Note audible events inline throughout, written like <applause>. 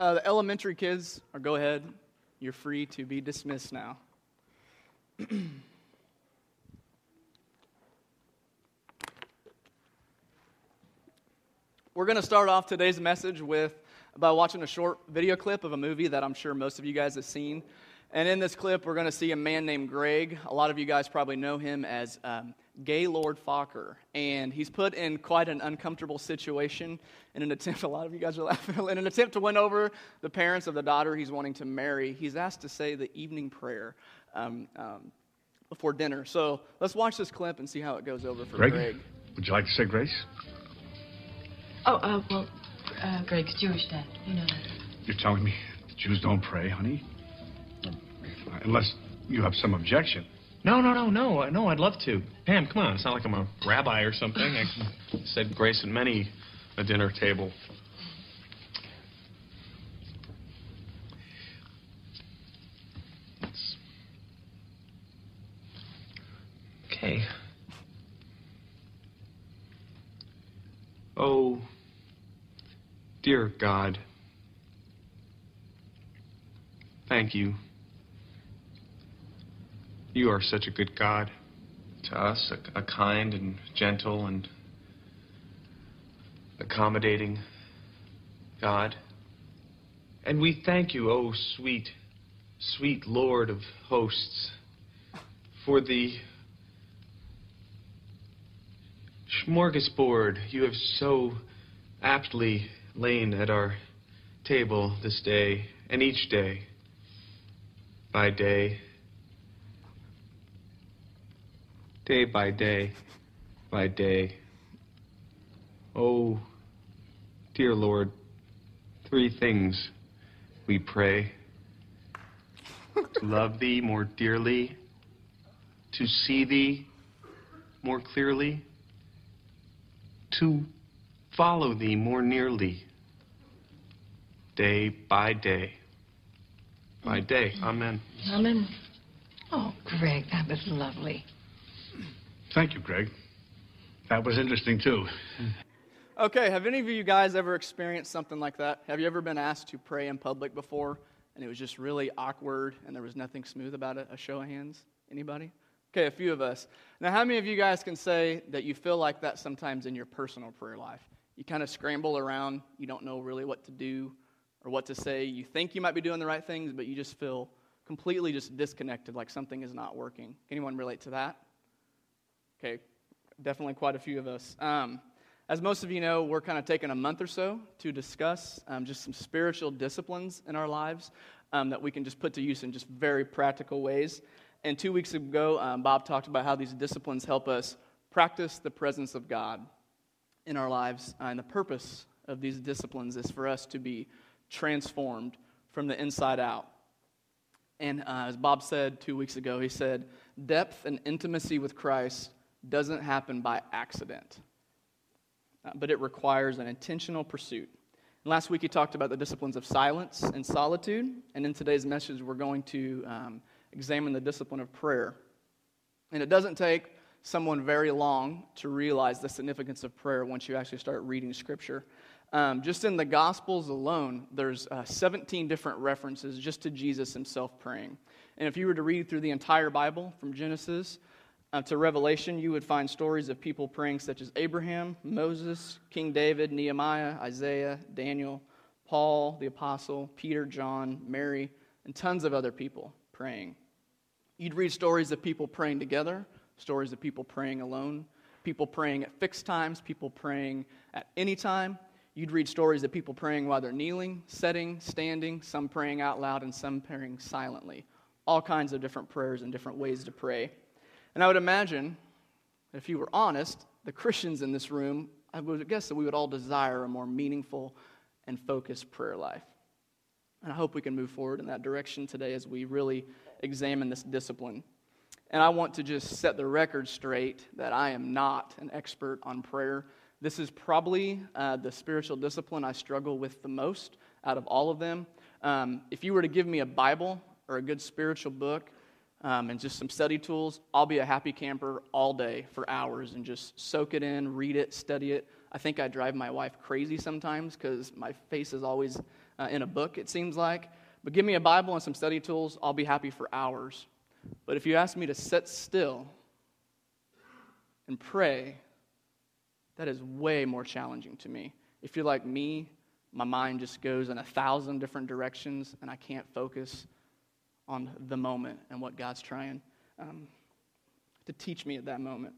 Uh, the elementary kids, or go ahead. You're free to be dismissed now. <clears throat> We're going to start off today's message with by watching a short video clip of a movie that I'm sure most of you guys have seen. And in this clip, we're going to see a man named Greg. A lot of you guys probably know him as um, Gaylord Fokker. And he's put in quite an uncomfortable situation in an attempt, <laughs> a lot of you guys are laughing, in an attempt to win over the parents of the daughter he's wanting to marry. He's asked to say the evening prayer um, um, before dinner. So let's watch this clip and see how it goes over for Greg, Greg. would you like to say grace? Oh, uh, well, uh, Greg's Jewish, Dad. You know that. You're telling me the Jews don't pray, honey? Unless you have some objection. No, no, no, no, uh, no. I'd love to. Pam, come on. It's not like I'm a rabbi or something. I said grace at many a dinner table. Okay. Oh, dear God. Thank you. You are such a good God to us, a, a kind and gentle and accommodating God. And we thank you, oh sweet, sweet Lord of hosts, for the smorgasbord you have so aptly lain at our table this day and each day by day day by day by day. Oh, dear Lord, three things we pray to love Thee more dearly, to see Thee more clearly, to follow Thee more nearly, day by day by day. Amen. Amen. Oh, Greg, that was lovely. Thank you, Greg. That was interesting, too. Okay, have any of you guys ever experienced something like that? Have you ever been asked to pray in public before and it was just really awkward and there was nothing smooth about it? A show of hands? Anybody? Okay, a few of us. Now, how many of you guys can say that you feel like that sometimes in your personal prayer life? You kind of scramble around, you don't know really what to do or what to say. You think you might be doing the right things, but you just feel completely just disconnected, like something is not working. Anyone relate to that? Okay, definitely quite a few of us. Um, as most of you know, we're kind of taking a month or so to discuss um, just some spiritual disciplines in our lives um, that we can just put to use in just very practical ways. And two weeks ago, um, Bob talked about how these disciplines help us practice the presence of God in our lives. Uh, and the purpose of these disciplines is for us to be transformed from the inside out. And uh, as Bob said two weeks ago, he said, depth and intimacy with Christ doesn't happen by accident, uh, but it requires an intentional pursuit. And last week he talked about the disciplines of silence and solitude, and in today's message we're going to um, examine the discipline of prayer. And it doesn't take someone very long to realize the significance of prayer once you actually start reading Scripture. Um, just in the Gospels alone, there's uh, 17 different references just to Jesus himself praying. And if you were to read through the entire Bible from Genesis uh, to Revelation, you would find stories of people praying, such as Abraham, Moses, King David, Nehemiah, Isaiah, Daniel, Paul, the Apostle, Peter, John, Mary, and tons of other people praying. You'd read stories of people praying together, stories of people praying alone, people praying at fixed times, people praying at any time. You'd read stories of people praying while they're kneeling, sitting, standing, some praying out loud, and some praying silently. All kinds of different prayers and different ways to pray. And I would imagine, if you were honest, the Christians in this room, I would guess that we would all desire a more meaningful and focused prayer life. And I hope we can move forward in that direction today as we really examine this discipline. And I want to just set the record straight that I am not an expert on prayer. This is probably uh, the spiritual discipline I struggle with the most out of all of them. Um, if you were to give me a Bible or a good spiritual book um, and just some study tools, I'll be a happy camper all day for hours and just soak it in, read it, study it. I think I drive my wife crazy sometimes because my face is always uh, in a book, it seems like. But give me a Bible and some study tools, I'll be happy for hours. But if you ask me to sit still and pray, that is way more challenging to me. If you're like me, my mind just goes in a thousand different directions and I can't focus on the moment and what God's trying um, to teach me at that moment.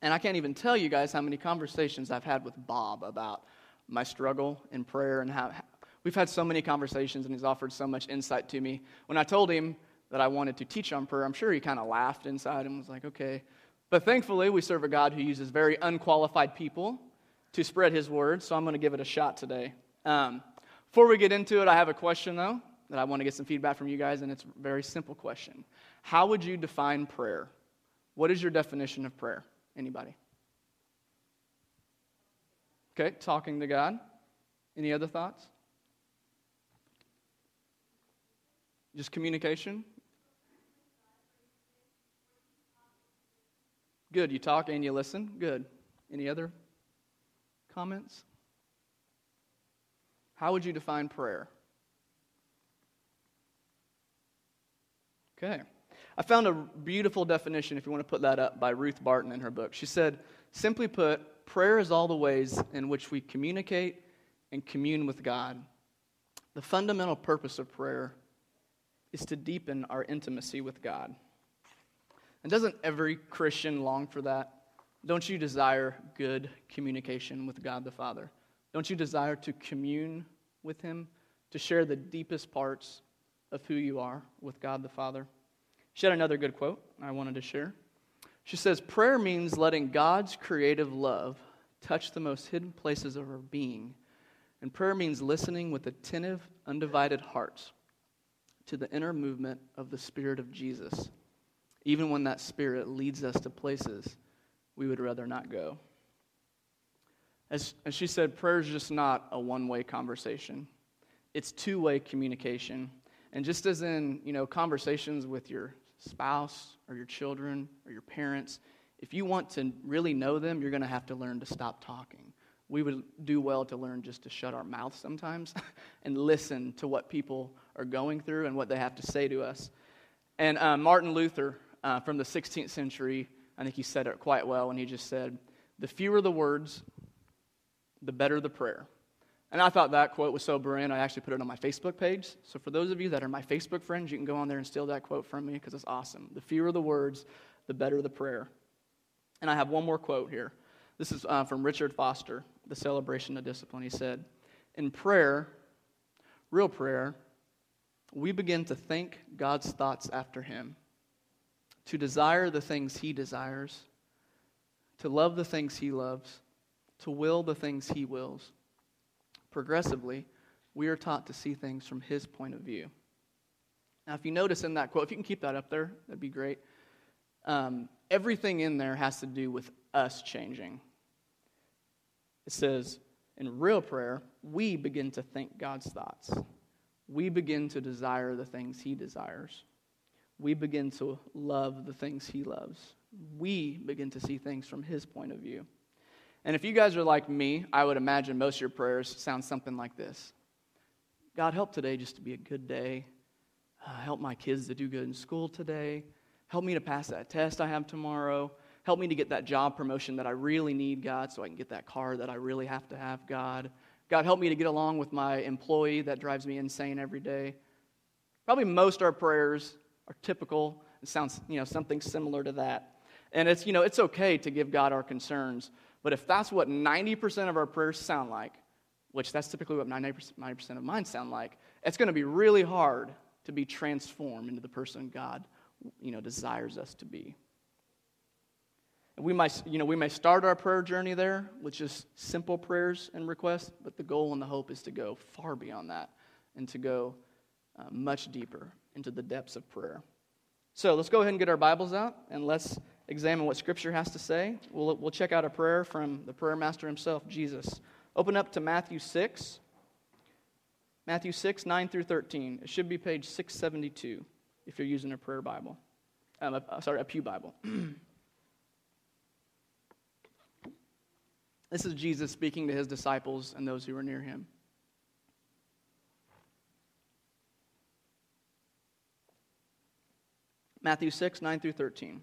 And I can't even tell you guys how many conversations I've had with Bob about my struggle in prayer and how we've had so many conversations and he's offered so much insight to me. When I told him that I wanted to teach on prayer, I'm sure he kind of laughed inside and was like, okay. But thankfully, we serve a God who uses very unqualified people to spread his word, so I'm going to give it a shot today. Um, before we get into it, I have a question, though, that I want to get some feedback from you guys, and it's a very simple question. How would you define prayer? What is your definition of prayer? Anybody? Okay, talking to God. Any other thoughts? Just communication? Good. You talk and you listen? Good. Any other comments? How would you define prayer? Okay. I found a beautiful definition, if you want to put that up, by Ruth Barton in her book. She said, simply put, prayer is all the ways in which we communicate and commune with God. The fundamental purpose of prayer is to deepen our intimacy with God. And doesn't every Christian long for that? Don't you desire good communication with God the Father? Don't you desire to commune with Him, to share the deepest parts of who you are with God the Father? She had another good quote I wanted to share. She says, Prayer means letting God's creative love touch the most hidden places of our being. And prayer means listening with attentive, undivided hearts to the inner movement of the Spirit of Jesus, even when that Spirit leads us to places we would rather not go. As, as she said, prayer is just not a one way conversation, it's two way communication. And just as in, you know, conversations with your spouse or your children or your parents, if you want to really know them, you're going to have to learn to stop talking. We would do well to learn just to shut our mouths sometimes <laughs> and listen to what people are going through and what they have to say to us. And uh, Martin Luther uh, from the 16th century, I think he said it quite well when he just said, The fewer the words, the better the prayer. And I thought that quote was so brilliant, I actually put it on my Facebook page. So for those of you that are my Facebook friends, you can go on there and steal that quote from me because it's awesome. The fewer the words, the better the prayer. And I have one more quote here. This is uh, from Richard Foster, The Celebration of Discipline. He said, In prayer, real prayer, we begin to think God's thoughts after Him, to desire the things He desires, to love the things He loves, to will the things He wills progressively, we are taught to see things from his point of view. Now, if you notice in that quote, if you can keep that up there, that'd be great. Um, everything in there has to do with us changing. It says, in real prayer, we begin to think God's thoughts. We begin to desire the things He desires. We begin to love the things He loves. We begin to see things from His point of view. And if you guys are like me, I would imagine most of your prayers sound something like this God, help today just to be a good day. Uh, help my kids to do good in school today. Help me to pass that test I have tomorrow. Help me to get that job promotion that I really need, God, so I can get that car that I really have to have, God. God, help me to get along with my employee that drives me insane every day. Probably most of our prayers are typical. It sounds, you know, something similar to that. And it's, you know, it's okay to give God our concerns. But if that's what 90% of our prayers sound like, which that's typically what 90% of mine sound like, it's going to be really hard to be transformed into the person God you know, desires us to be. And we might, you know, we may start our prayer journey there with just simple prayers and requests, but the goal and the hope is to go far beyond that and to go uh, much deeper into the depths of prayer. So let's go ahead and get our Bibles out and let's examine what Scripture has to say, we'll, we'll check out a prayer from the prayer master himself, Jesus. Open up to Matthew 6, Matthew 6, 9 through 13. It should be page 672 if you're using a prayer Bible. Um, a, uh, sorry, a Pew Bible. <clears throat> this is Jesus speaking to his disciples and those who were near him. Matthew 6, 9 through 13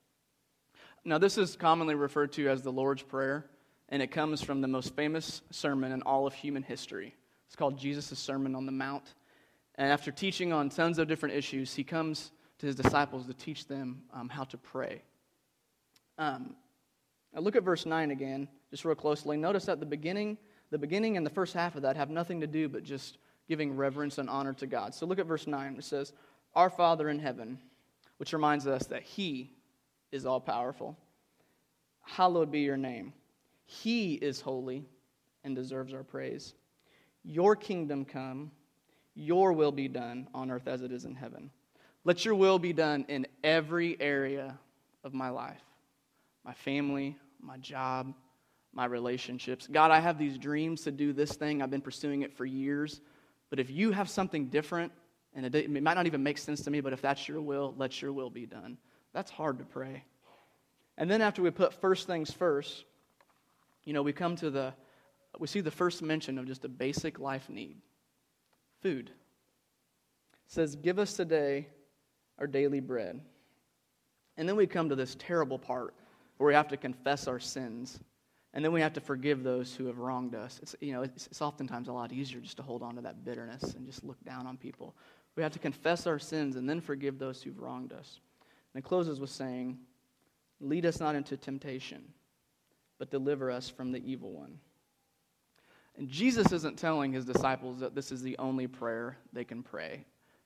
Now, this is commonly referred to as the Lord's Prayer, and it comes from the most famous sermon in all of human history. It's called Jesus' Sermon on the Mount. And after teaching on tons of different issues, he comes to his disciples to teach them um, how to pray. Um, now look at verse 9 again, just real closely. Notice that the beginning, the beginning and the first half of that have nothing to do but just giving reverence and honor to God. So look at verse 9. It says, Our Father in heaven, which reminds us that He is all powerful. Hallowed be your name. He is holy and deserves our praise. Your kingdom come, your will be done on earth as it is in heaven. Let your will be done in every area of my life my family, my job, my relationships. God, I have these dreams to do this thing. I've been pursuing it for years. But if you have something different, and it, might not even make sense to me, but if that's your will, let your will be done. That's hard to pray. And then after we put first things first, you know, we come to the, we see the first mention of just a basic life need food. It says, Give us today our daily bread. And then we come to this terrible part where we have to confess our sins. And then we have to forgive those who have wronged us. It's, you know, it's, it's oftentimes a lot easier just to hold on to that bitterness and just look down on people. We have to confess our sins and then forgive those who've wronged us. And it closes with saying, Lead us not into temptation, but deliver us from the evil one. And Jesus isn't telling his disciples that this is the only prayer they can pray,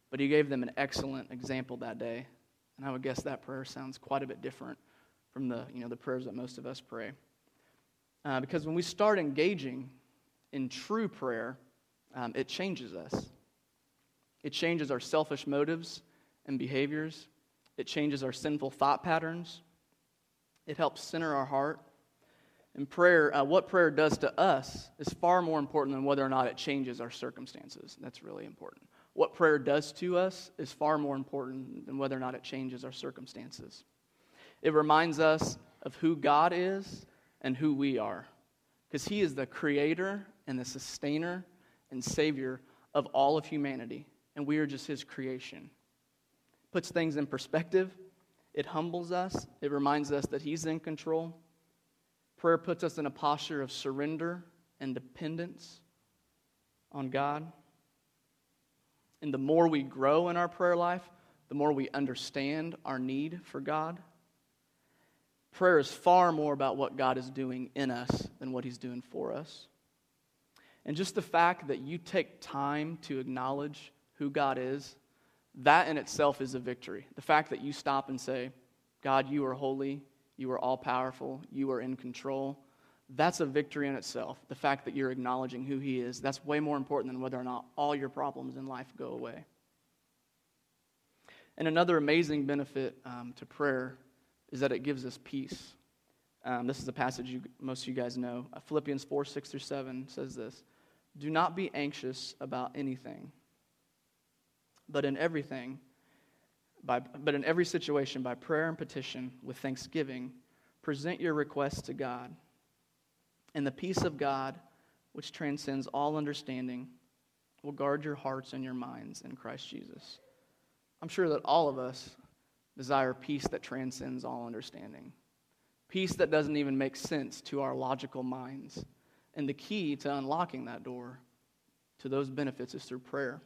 but he gave them an excellent example that day. And I would guess that prayer sounds quite a bit different from the, you know, the prayers that most of us pray. Uh, because when we start engaging in true prayer, um, it changes us. It changes our selfish motives and behaviors. It changes our sinful thought patterns. It helps center our heart. And prayer, uh, what prayer does to us is far more important than whether or not it changes our circumstances. That's really important. What prayer does to us is far more important than whether or not it changes our circumstances. It reminds us of who God is and who we are. Because He is the creator and the sustainer and savior of all of humanity, and we are just His creation. Puts things in perspective, it humbles us, it reminds us that He's in control. Prayer puts us in a posture of surrender and dependence on God. And the more we grow in our prayer life, the more we understand our need for God. Prayer is far more about what God is doing in us than what He's doing for us. And just the fact that you take time to acknowledge who God is, that in itself is a victory. The fact that you stop and say, God, you are holy, you are all powerful, you are in control, that's a victory in itself. The fact that you're acknowledging who He is, that's way more important than whether or not all your problems in life go away. And another amazing benefit um, to prayer is that it gives us peace. Um, this is a passage you, most of you guys know. Philippians 4 6 through 7 says this Do not be anxious about anything, but in everything, by, but in every situation, by prayer and petition, with thanksgiving, present your requests to God. And the peace of God, which transcends all understanding, will guard your hearts and your minds in Christ Jesus. I'm sure that all of us desire peace that transcends all understanding, peace that doesn't even make sense to our logical minds. And the key to unlocking that door to those benefits is through prayer.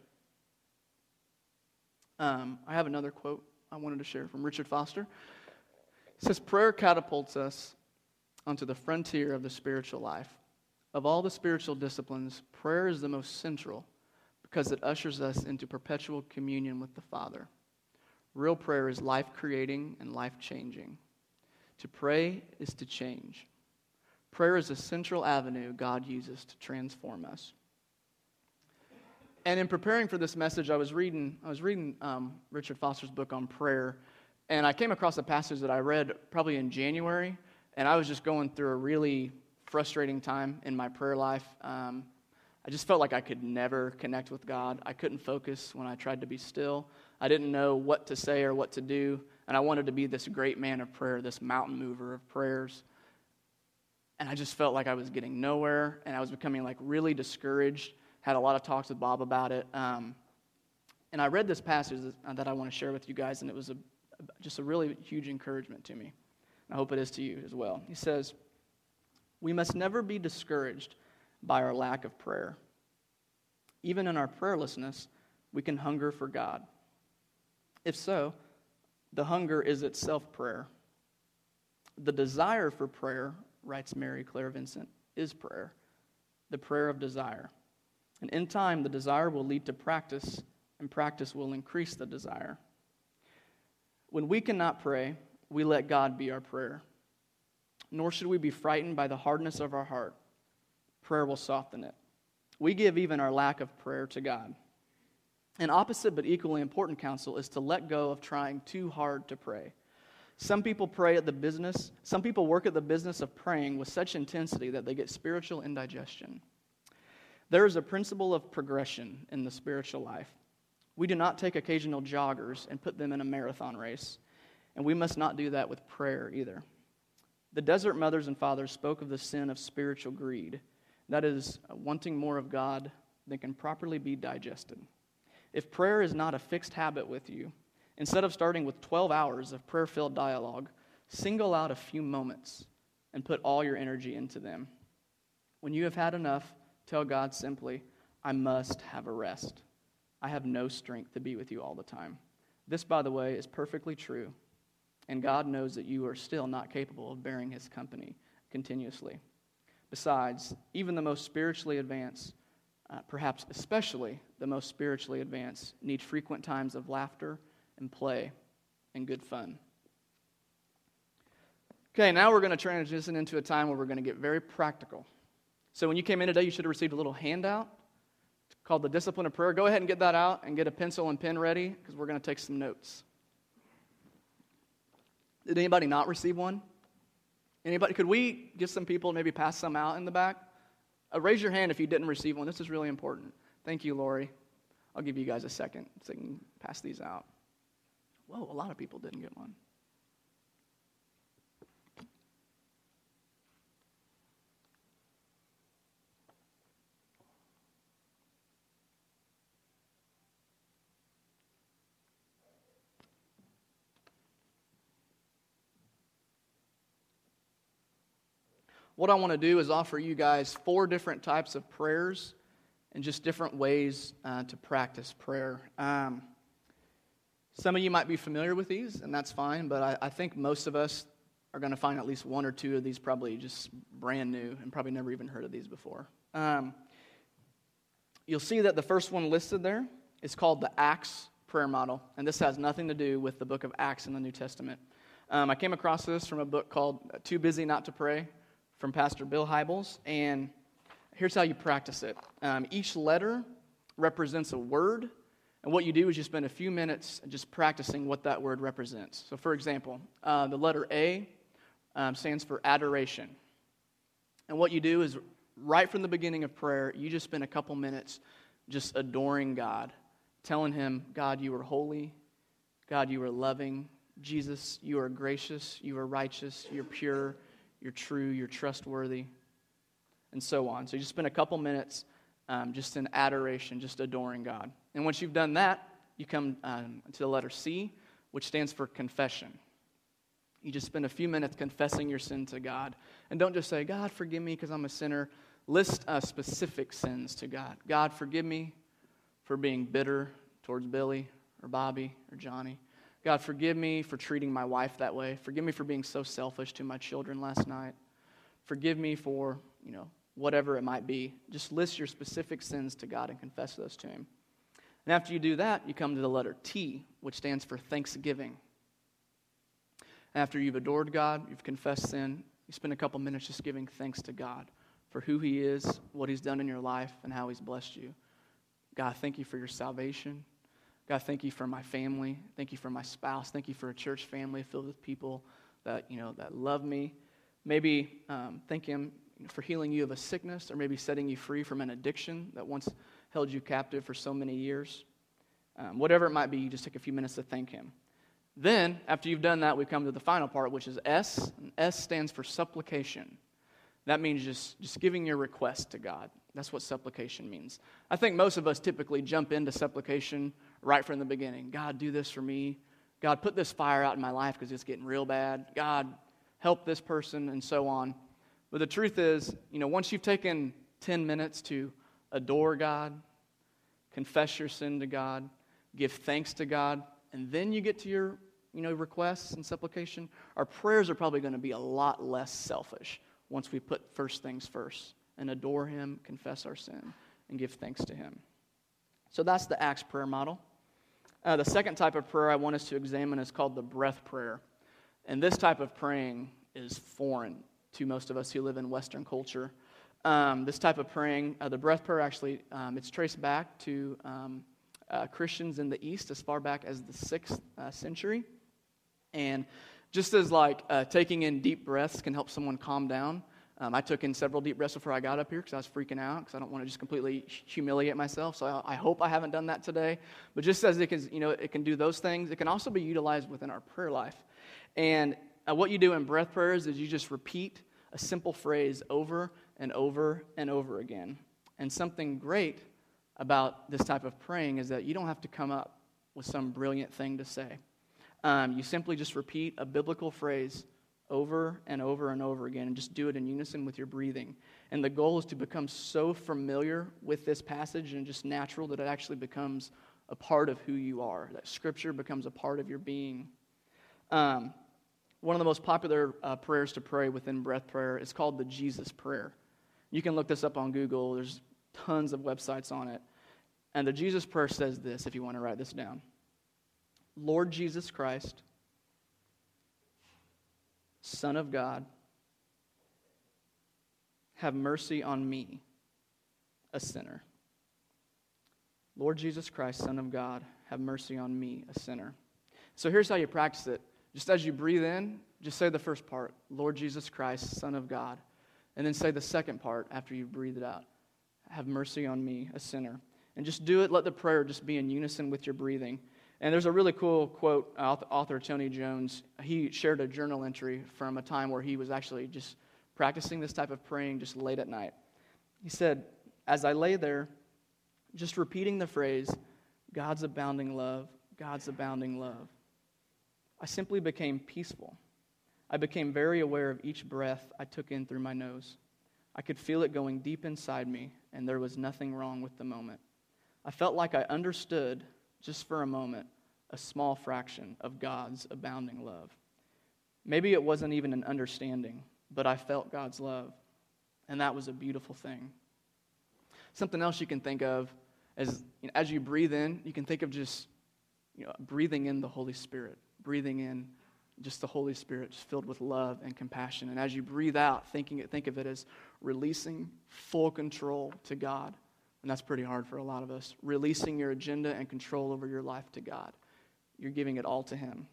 Um, I have another quote I wanted to share from Richard Foster. It says, Prayer catapults us onto the frontier of the spiritual life. Of all the spiritual disciplines, prayer is the most central because it ushers us into perpetual communion with the Father. Real prayer is life creating and life changing. To pray is to change. Prayer is a central avenue God uses to transform us. And in preparing for this message, I was reading, I was reading um, Richard Foster's book on prayer, And I came across a passage that I read probably in January, and I was just going through a really frustrating time in my prayer life. Um, I just felt like I could never connect with God. I couldn't focus when I tried to be still. I didn't know what to say or what to do. And I wanted to be this great man of prayer, this mountain mover of prayers. And I just felt like I was getting nowhere and I was becoming like really discouraged. Had a lot of talks with Bob about it. Um, and I read this passage that I want to share with you guys, and it was a, just a really huge encouragement to me. I hope it is to you as well. He says, We must never be discouraged by our lack of prayer. Even in our prayerlessness, we can hunger for God. If so, the hunger is itself prayer. The desire for prayer, writes Mary Clare Vincent, is prayer, the prayer of desire. And in time, the desire will lead to practice, and practice will increase the desire. When we cannot pray, we let God be our prayer. Nor should we be frightened by the hardness of our heart. Prayer will soften it. We give even our lack of prayer to God. An opposite but equally important counsel is to let go of trying too hard to pray. Some people pray at the business, some people work at the business of praying with such intensity that they get spiritual indigestion. There is a principle of progression in the spiritual life. We do not take occasional joggers and put them in a marathon race, and we must not do that with prayer either. The desert mothers and fathers spoke of the sin of spiritual greed, that is, wanting more of God than can properly be digested. If prayer is not a fixed habit with you, instead of starting with 12 hours of prayer filled dialogue, single out a few moments and put all your energy into them. When you have had enough, tell God simply, I must have a rest. I have no strength to be with you all the time. This, by the way, is perfectly true, and God knows that you are still not capable of bearing his company continuously. Besides, even the most spiritually advanced uh, perhaps especially the most spiritually advanced, need frequent times of laughter and play and good fun. Okay, now we're going to transition into a time where we're going to get very practical. So, when you came in today, you should have received a little handout called the Discipline of Prayer. Go ahead and get that out and get a pencil and pen ready because we're going to take some notes. Did anybody not receive one? Anybody? Could we get some people maybe pass some out in the back? Uh, raise your hand if you didn't receive one. This is really important. Thank you, Lori. I'll give you guys a second so you can pass these out. Whoa, a lot of people didn't get one. What I want to do is offer you guys four different types of prayers and just different ways uh, to practice prayer. Um, some of you might be familiar with these, and that's fine, but I, I think most of us are going to find at least one or two of these probably just brand new and probably never even heard of these before. Um, you'll see that the first one listed there is called the Acts prayer model, and this has nothing to do with the book of Acts in the New Testament. Um, I came across this from a book called Too Busy Not to Pray from Pastor Bill Hybels, and here's how you practice it. Um, each letter represents a word, and what you do is you spend a few minutes just practicing what that word represents. So, for example, uh, the letter A um, stands for adoration. And what you do is, right from the beginning of prayer, you just spend a couple minutes just adoring God, telling Him, God, you are holy, God, you are loving, Jesus, you are gracious, you are righteous, you're pure, you're true, you're trustworthy, and so on. So you just spend a couple minutes um, just in adoration, just adoring God. And once you've done that, you come um, to the letter C, which stands for confession. You just spend a few minutes confessing your sin to God. And don't just say, God, forgive me because I'm a sinner. List uh, specific sins to God. God, forgive me for being bitter towards Billy or Bobby or Johnny. God, forgive me for treating my wife that way. Forgive me for being so selfish to my children last night. Forgive me for, you know, whatever it might be. Just list your specific sins to God and confess those to Him. And after you do that, you come to the letter T, which stands for thanksgiving. After you've adored God, you've confessed sin, you spend a couple minutes just giving thanks to God for who He is, what He's done in your life, and how He's blessed you. God, thank you for your salvation. God, thank you for my family. Thank you for my spouse. Thank you for a church family filled with people that, you know, that love me. Maybe um, thank Him for healing you of a sickness or maybe setting you free from an addiction that once held you captive for so many years. Um, whatever it might be, you just take a few minutes to thank Him. Then, after you've done that, we come to the final part, which is S. And S stands for supplication. That means just, just giving your request to God. That's what supplication means. I think most of us typically jump into supplication right from the beginning. God, do this for me. God, put this fire out in my life because it's getting real bad. God, help this person, and so on. But the truth is, you know, once you've taken 10 minutes to adore God, confess your sin to God, give thanks to God, and then you get to your, you know, requests and supplication, our prayers are probably going to be a lot less selfish once we put first things first and adore Him, confess our sin, and give thanks to Him. So that's the Acts prayer model. Uh, the second type of prayer I want us to examine is called the breath prayer. And this type of praying is foreign to most of us who live in Western culture. Um, this type of praying, uh, the breath prayer actually, um, it's traced back to um, uh, Christians in the East as far back as the sixth uh, century. And just as like uh, taking in deep breaths can help someone calm down, um, I took in several deep breaths before I got up here because I was freaking out because I don't want to just completely humiliate myself. So I, I, hope I haven't done that today. But just as it can, you know, it can do those things, it can also be utilized within our prayer life. And uh, what you do in breath prayers is you just repeat a simple phrase over and over and over again. And something great about this type of praying is that you don't have to come up with some brilliant thing to say. Um, you simply just repeat a biblical phrase over and over and over again and just do it in unison with your breathing. And the goal is to become so familiar with this passage and just natural that it actually becomes a part of who you are, that Scripture becomes a part of your being. Um, one of the most popular uh, prayers to pray within breath prayer is called the Jesus Prayer. You can look this up on Google, there's tons of websites on it. And the Jesus Prayer says this if you want to write this down Lord Jesus Christ Son of God, have mercy on me, a sinner. Lord Jesus Christ, Son of God, have mercy on me, a sinner. So here's how you practice it. Just as you breathe in, just say the first part, Lord Jesus Christ, Son of God. And then say the second part after you breathe it out, Have mercy on me, a sinner. And just do it. Let the prayer just be in unison with your breathing. And there's a really cool quote, author Tony Jones, he shared a journal entry from a time where he was actually just practicing this type of praying just late at night. He said, As I lay there, just repeating the phrase, God's abounding love, God's abounding love, I simply became peaceful. I became very aware of each breath I took in through my nose. I could feel it going deep inside me, and there was nothing wrong with the moment. I felt like I understood just for a moment, a small fraction of God's abounding love. Maybe it wasn't even an understanding, but I felt God's love, and that was a beautiful thing. Something else you can think of as, you know, as you breathe in, you can think of just you know, breathing in the Holy Spirit, breathing in just the Holy Spirit, just filled with love and compassion. And as you breathe out, thinking it, think of it as releasing full control to God and that's pretty hard for a lot of us. Releasing your agenda and control over your life to God. You're giving it all to Him.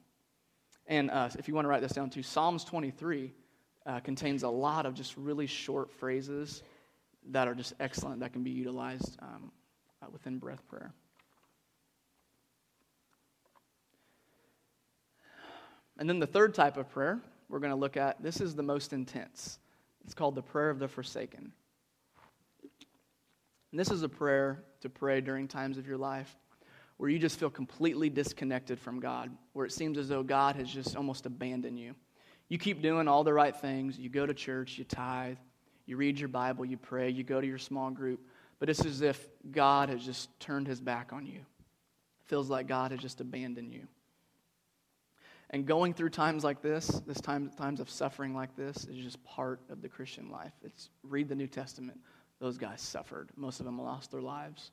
And uh, if you want to write this down too, Psalms 23 uh, contains a lot of just really short phrases that are just excellent that can be utilized um, uh, within breath prayer. And then the third type of prayer we're going to look at this is the most intense. It's called the prayer of the forsaken. And this is a prayer to pray during times of your life where you just feel completely disconnected from God, where it seems as though God has just almost abandoned you. You keep doing all the right things. You go to church, you tithe, you read your Bible, you pray, you go to your small group, but it's as if God has just turned his back on you. It feels like God has just abandoned you. And going through times like this, this time, times of suffering like this, is just part of the Christian life. It's read the New Testament, those guys suffered. Most of them lost their lives.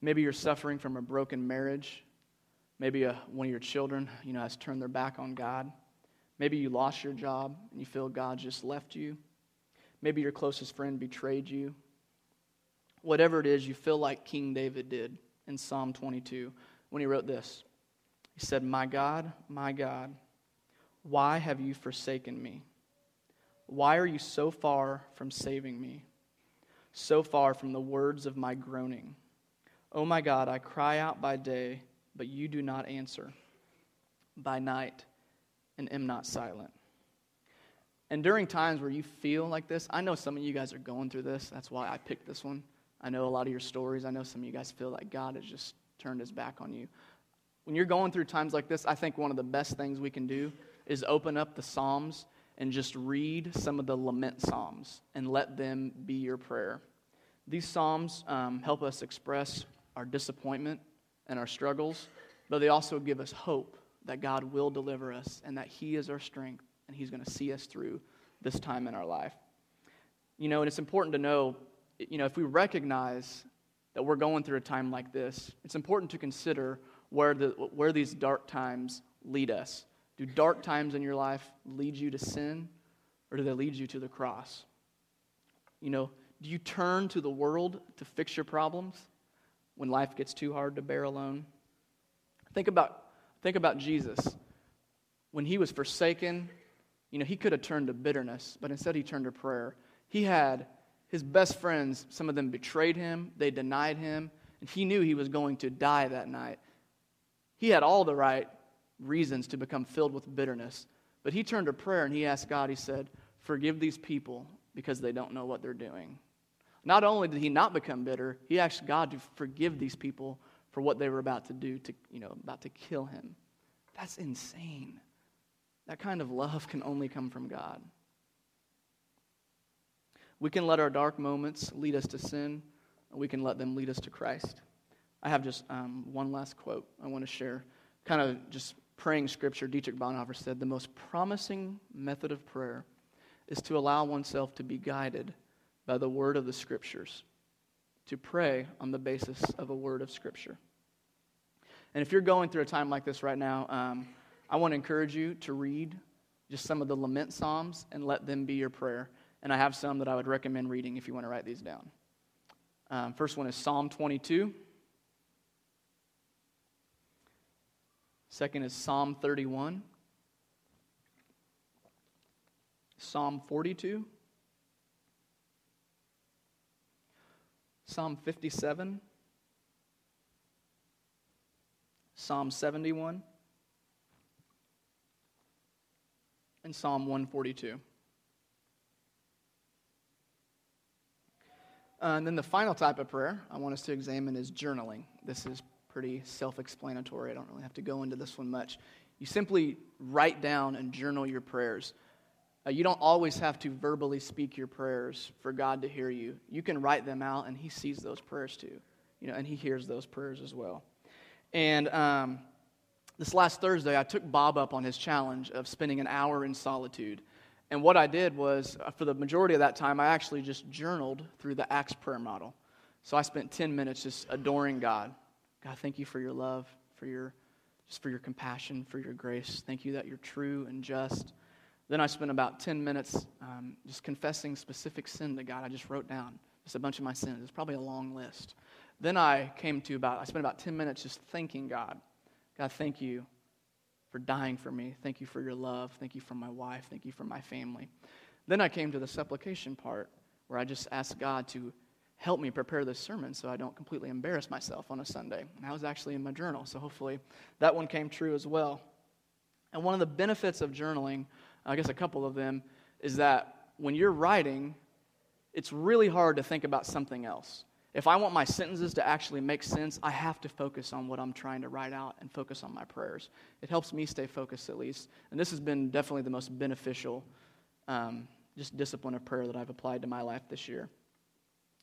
Maybe you're suffering from a broken marriage. Maybe a, one of your children, you know, has turned their back on God. Maybe you lost your job and you feel God just left you. Maybe your closest friend betrayed you. Whatever it is, you feel like King David did in Psalm 22. when he wrote this. He said, My God, my God, why have you forsaken me? Why are you so far from saving me? So far from the words of my groaning. Oh my God, I cry out by day, but you do not answer, by night, and am not silent. And during times where you feel like this, I know some of you guys are going through this. That's why I picked this one. I know a lot of your stories. I know some of you guys feel like God has just turned his back on you. When you're going through times like this, I think one of the best things we can do is open up the Psalms and just read some of the lament Psalms and let them be your prayer. These Psalms um, help us express our disappointment and our struggles, but they also give us hope that God will deliver us and that He is our strength and He's going to see us through this time in our life. You know, and it's important to know, you know, if we recognize that we're going through a time like this, it's important to consider where, the, where these dark times lead us. Do dark times in your life lead you to sin, or do they lead you to the cross? You know, do you turn to the world to fix your problems when life gets too hard to bear alone? Think about, think about Jesus. When he was forsaken, you know, he could have turned to bitterness, but instead he turned to prayer. He had his best friends, some of them betrayed him, they denied him, and he knew he was going to die that night. He had all the right reasons to become filled with bitterness, but he turned to prayer and he asked God, he said, Forgive these people because they don't know what they're doing. Not only did he not become bitter, he asked God to forgive these people for what they were about to do, to, you know, about to kill him. That's insane. That kind of love can only come from God. We can let our dark moments lead us to sin, we can let them lead us to Christ. I have just um, one last quote I want to share. Kind of just praying scripture. Dietrich Bonhoeffer said, The most promising method of prayer is to allow oneself to be guided by the word of the scriptures, to pray on the basis of a word of scripture. And if you're going through a time like this right now, um, I want to encourage you to read just some of the lament psalms and let them be your prayer. And I have some that I would recommend reading if you want to write these down. Um, first one is Psalm 22. Second is Psalm 31. Psalm 42. Psalm 57. Psalm 71. And Psalm 142. Uh, and then the final type of prayer I want us to examine is journaling. This is pretty self explanatory. I don't really have to go into this one much. You simply write down and journal your prayers. Uh, you don't always have to verbally speak your prayers for God to hear you. You can write them out, and He sees those prayers too, you know, and He hears those prayers as well. And um, this last Thursday, I took Bob up on his challenge of spending an hour in solitude. And what I did was, uh, for the majority of that time, I actually just journaled through the Acts prayer model. So I spent 10 minutes just adoring God. God, thank you for your love, for your just for your compassion, for your grace. Thank you that you're true and just. Then I spent about 10 minutes um, just confessing specific sin to God. I just wrote down just a bunch of my sins. It's probably a long list. Then I came to about, I spent about 10 minutes just thanking God. God, thank you for dying for me. Thank you for your love. Thank you for my wife. Thank you for my family. Then I came to the supplication part where I just asked God to help me prepare this sermon so I don't completely embarrass myself on a Sunday. And that was actually in my journal, so hopefully that one came true as well. And one of the benefits of journaling, I guess a couple of them, is that when you're writing, it's really hard to think about something else. If I want my sentences to actually make sense, I have to focus on what I'm trying to write out and focus on my prayers. It helps me stay focused at least. And this has been definitely the most beneficial um, just discipline of prayer that I've applied to my life this year.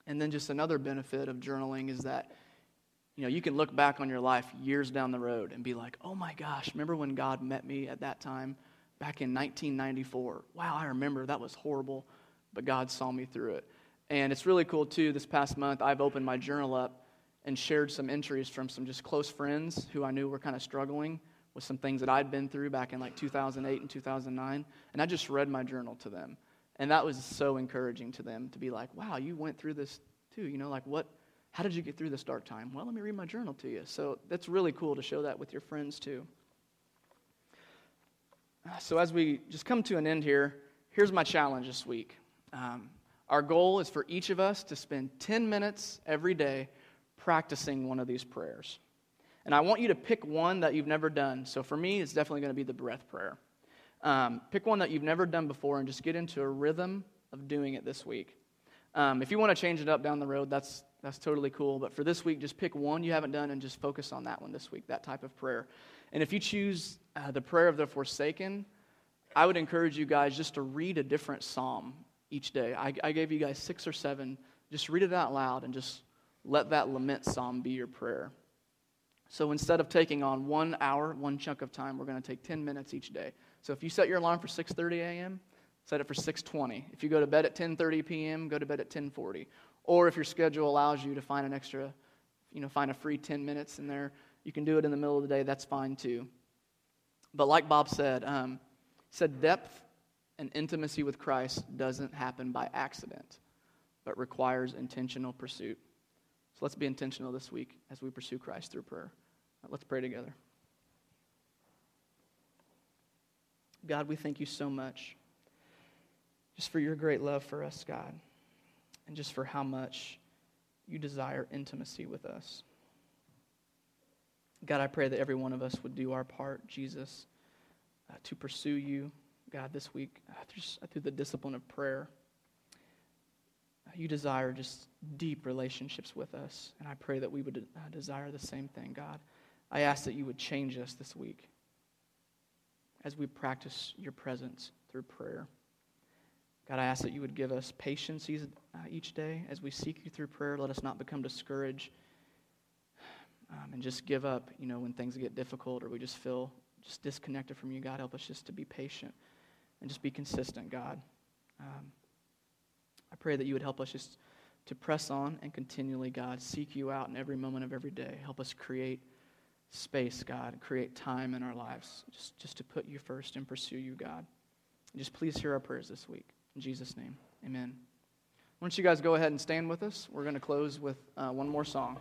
And then just another benefit of journaling is that you know, you can look back on your life years down the road and be like, "Oh my gosh, remember when God met me at that time back in 1994? Wow, I remember that was horrible, but God saw me through it." And it's really cool too. This past month, I've opened my journal up and shared some entries from some just close friends who I knew were kind of struggling with some things that I'd been through back in like 2008 and 2009, and I just read my journal to them. And that was so encouraging to them to be like, wow, you went through this too. You know, like what, How did you get through this dark time? Well, let me read my journal to you. So that's really cool to show that with your friends too. So as we just come to an end here, here's my challenge this week. Um, our goal is for each of us to spend 10 minutes every day practicing one of these prayers. And I want you to pick one that you've never done. So for me, it's definitely going to be the breath prayer. Um, pick one that you've never done before and just get into a rhythm of doing it this week. Um, if you want to change it up down the road, that's, that's totally cool. But for this week, just pick one you haven't done and just focus on that one this week, that type of prayer. And if you choose uh, the prayer of the forsaken, I would encourage you guys just to read a different psalm each day. I, I gave you guys six or seven. Just read it out loud and just let that lament psalm be your prayer. So instead of taking on one hour, one chunk of time, we're going to take 10 minutes each day. So if you set your alarm for 6:30 a.m., set it for 6:20. If you go to bed at 10:30 p.m., go to bed at 10:40. Or if your schedule allows you to find an extra, you know, find a free 10 minutes in there, you can do it in the middle of the day. That's fine too. But like Bob said, um, said depth and intimacy with Christ doesn't happen by accident, but requires intentional pursuit. So let's be intentional this week as we pursue Christ through prayer. Let's pray together. God, we thank you so much just for your great love for us, God, and just for how much you desire intimacy with us. God, I pray that every one of us would do our part, Jesus, uh, to pursue you, God, this week uh, through, through the discipline of prayer. Uh, you desire just deep relationships with us, and I pray that we would uh, desire the same thing, God. I ask that you would change us this week as we practice your presence through prayer. God, I ask that you would give us patience each day as we seek you through prayer. Let us not become discouraged um, and just give up, you know, when things get difficult or we just feel just disconnected from you. God, help us just to be patient and just be consistent, God. Um, I pray that you would help us just to press on and continually, God, seek you out in every moment of every day. Help us create space, God, create time in our lives just, just to put you first and pursue you, God. And just please hear our prayers this week. In Jesus' name, amen. Why don't you guys go ahead and stand with us? We're going to close with uh, one more song.